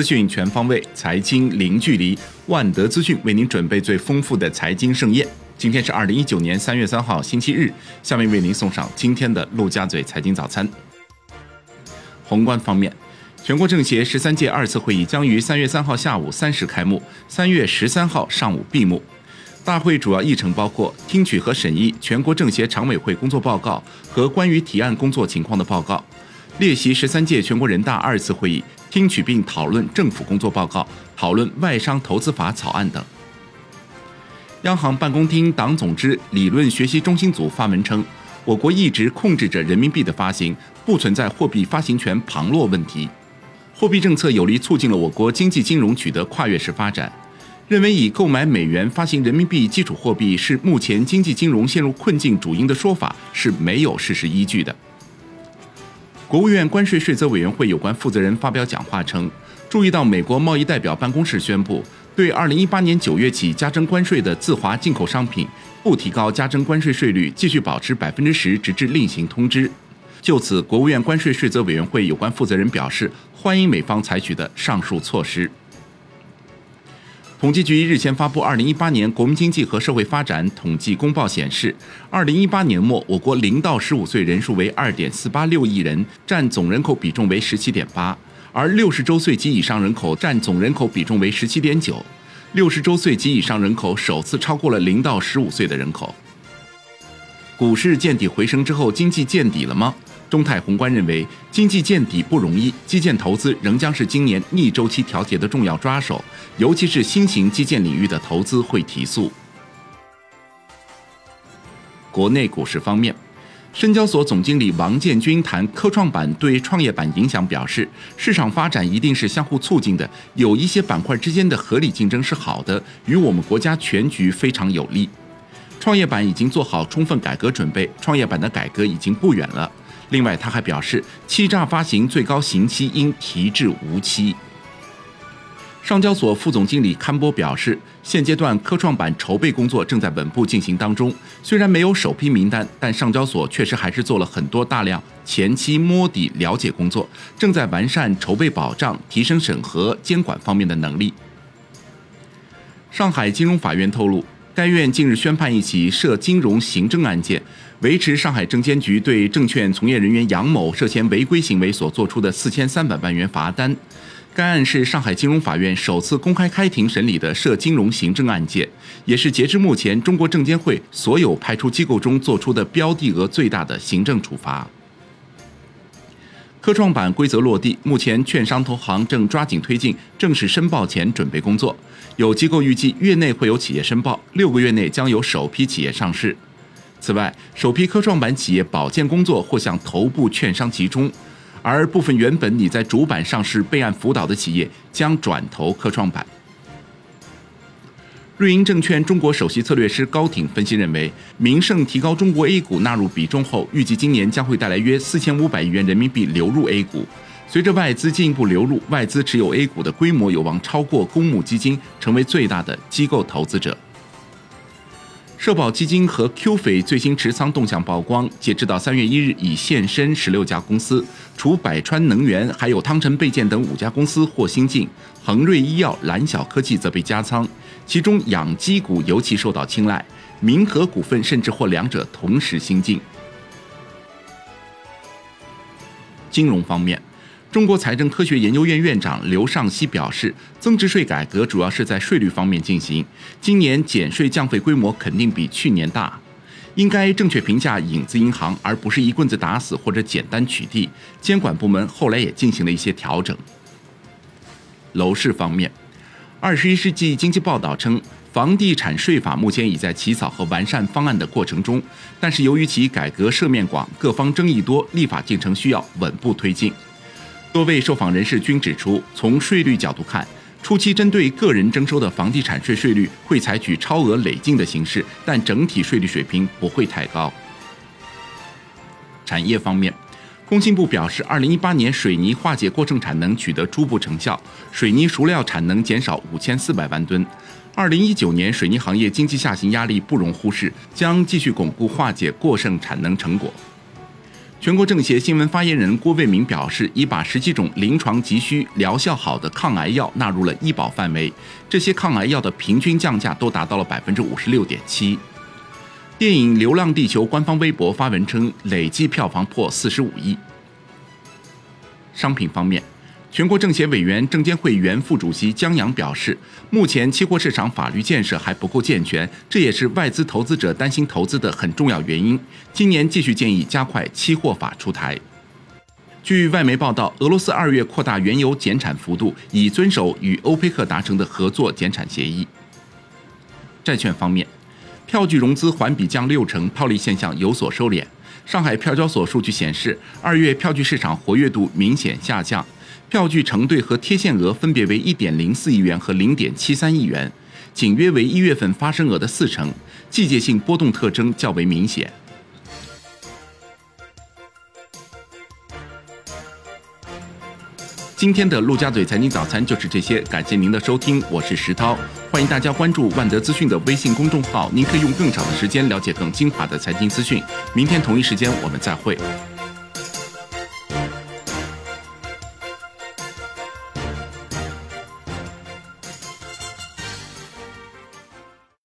资讯全方位，财经零距离。万德资讯为您准备最丰富的财经盛宴。今天是二零一九年三月三号，星期日。下面为您送上今天的陆家嘴财经早餐。宏观方面，全国政协十三届二次会议将于三月三号下午三时开幕，三月十三号上午闭幕。大会主要议程包括听取和审议全国政协常委会工作报告和关于提案工作情况的报告，列席十三届全国人大二次会议。听取并讨论政府工作报告，讨论外商投资法草案等。央行办公厅党总支理论学习中心组发文称，我国一直控制着人民币的发行，不存在货币发行权旁落问题。货币政策有力促进了我国经济金融取得跨越式发展。认为以购买美元发行人民币基础货币是目前经济金融陷入困境主因的说法是没有事实依据的。国务院关税税则委员会有关负责人发表讲话称，注意到美国贸易代表办公室宣布，对二零一八年九月起加征关税的自华进口商品不提高加征关税税率，继续保持百分之十，直至另行通知。就此，国务院关税税则委员会有关负责人表示，欢迎美方采取的上述措施。统计局日前发布《二零一八年国民经济和社会发展统计公报》显示，二零一八年末，我国零到十五岁人数为二点四八六亿人，占总人口比重为十七点八；而六十周岁及以上人口占总人口比重为十七点九，六十周岁及以上人口首次超过了零到十五岁的人口。股市见底回升之后，经济见底了吗？中泰宏观认为，经济见底不容易，基建投资仍将是今年逆周期调节的重要抓手，尤其是新型基建领域的投资会提速。国内股市方面，深交所总经理王建军谈科创板对创业板影响，表示，市场发展一定是相互促进的，有一些板块之间的合理竞争是好的，与我们国家全局非常有利。创业板已经做好充分改革准备，创业板的改革已经不远了。另外，他还表示，欺诈发行最高刑期应提至无期。上交所副总经理堪波表示，现阶段科创板筹备工作正在稳步进行当中，虽然没有首批名单，但上交所确实还是做了很多大量前期摸底了解工作，正在完善筹备保障、提升审核监管方面的能力。上海金融法院透露。该院近日宣判一起涉金融行政案件，维持上海证监局对证券从业人员杨某涉嫌违规行为所作出的四千三百万元罚单。该案是上海金融法院首次公开开庭审理的涉金融行政案件，也是截至目前中国证监会所有派出机构中作出的标的额最大的行政处罚。科创板规则落地，目前券商投行正抓紧推进正式申报前准备工作。有机构预计月内会有企业申报，六个月内将有首批企业上市。此外，首批科创板企业保荐工作或向头部券商集中，而部分原本拟在主板上市备案辅导的企业将转投科创板。瑞银证券中国首席策略师高挺分析认为，名胜提高中国 A 股纳入比重后，预计今年将会带来约四千五百亿元人民币流入 A 股。随着外资进一步流入，外资持有 A 股的规模有望超过公募基金，成为最大的机构投资者。社保基金和 QF 最新持仓动向曝光，截止到三月一日已现身十六家公司，除百川能源，还有汤臣倍健等五家公司获新进，恒瑞医药、蓝晓科技则被加仓。其中养鸡股尤其受到青睐，民和股份甚至或两者同时新进。金融方面，中国财政科学研究院院长刘尚希表示，增值税改革主要是在税率方面进行，今年减税降费规模肯定比去年大，应该正确评价影子银行，而不是一棍子打死或者简单取缔。监管部门后来也进行了一些调整。楼市方面。二十一世纪经济报道称，房地产税法目前已在起草和完善方案的过程中，但是由于其改革涉面广，各方争议多，立法进程需要稳步推进。多位受访人士均指出，从税率角度看，初期针对个人征收的房地产税税率会采取超额累进的形式，但整体税率水平不会太高。产业方面。工信部表示，二零一八年水泥化解过剩产能取得初步成效，水泥熟料产能减少五千四百万吨。二零一九年水泥行业经济下行压力不容忽视，将继续巩固化解过剩产能成果。全国政协新闻发言人郭卫民表示，已把十几种临床急需、疗效好的抗癌药纳入了医保范围，这些抗癌药的平均降价都达到了百分之五十六点七。电影《流浪地球》官方微博发文称，累计票房破四十五亿。商品方面。全国政协委员、证监会原副主席江阳表示，目前期货市场法律建设还不够健全，这也是外资投资者担心投资的很重要原因。今年继续建议加快期货法出台。据外媒报道，俄罗斯二月扩大原油减产幅度，以遵守与欧佩克达成的合作减产协议。债券方面，票据融资环比降六成，套利现象有所收敛。上海票交所数据显示，二月票据市场活跃度明显下降。票据承兑和贴现额分别为一点零四亿元和零点七三亿元，仅约为一月份发生额的四成，季节性波动特征较为明显。今天的陆家嘴财经早餐就是这些，感谢您的收听，我是石涛，欢迎大家关注万德资讯的微信公众号，您可以用更少的时间了解更精华的财经资讯。明天同一时间我们再会。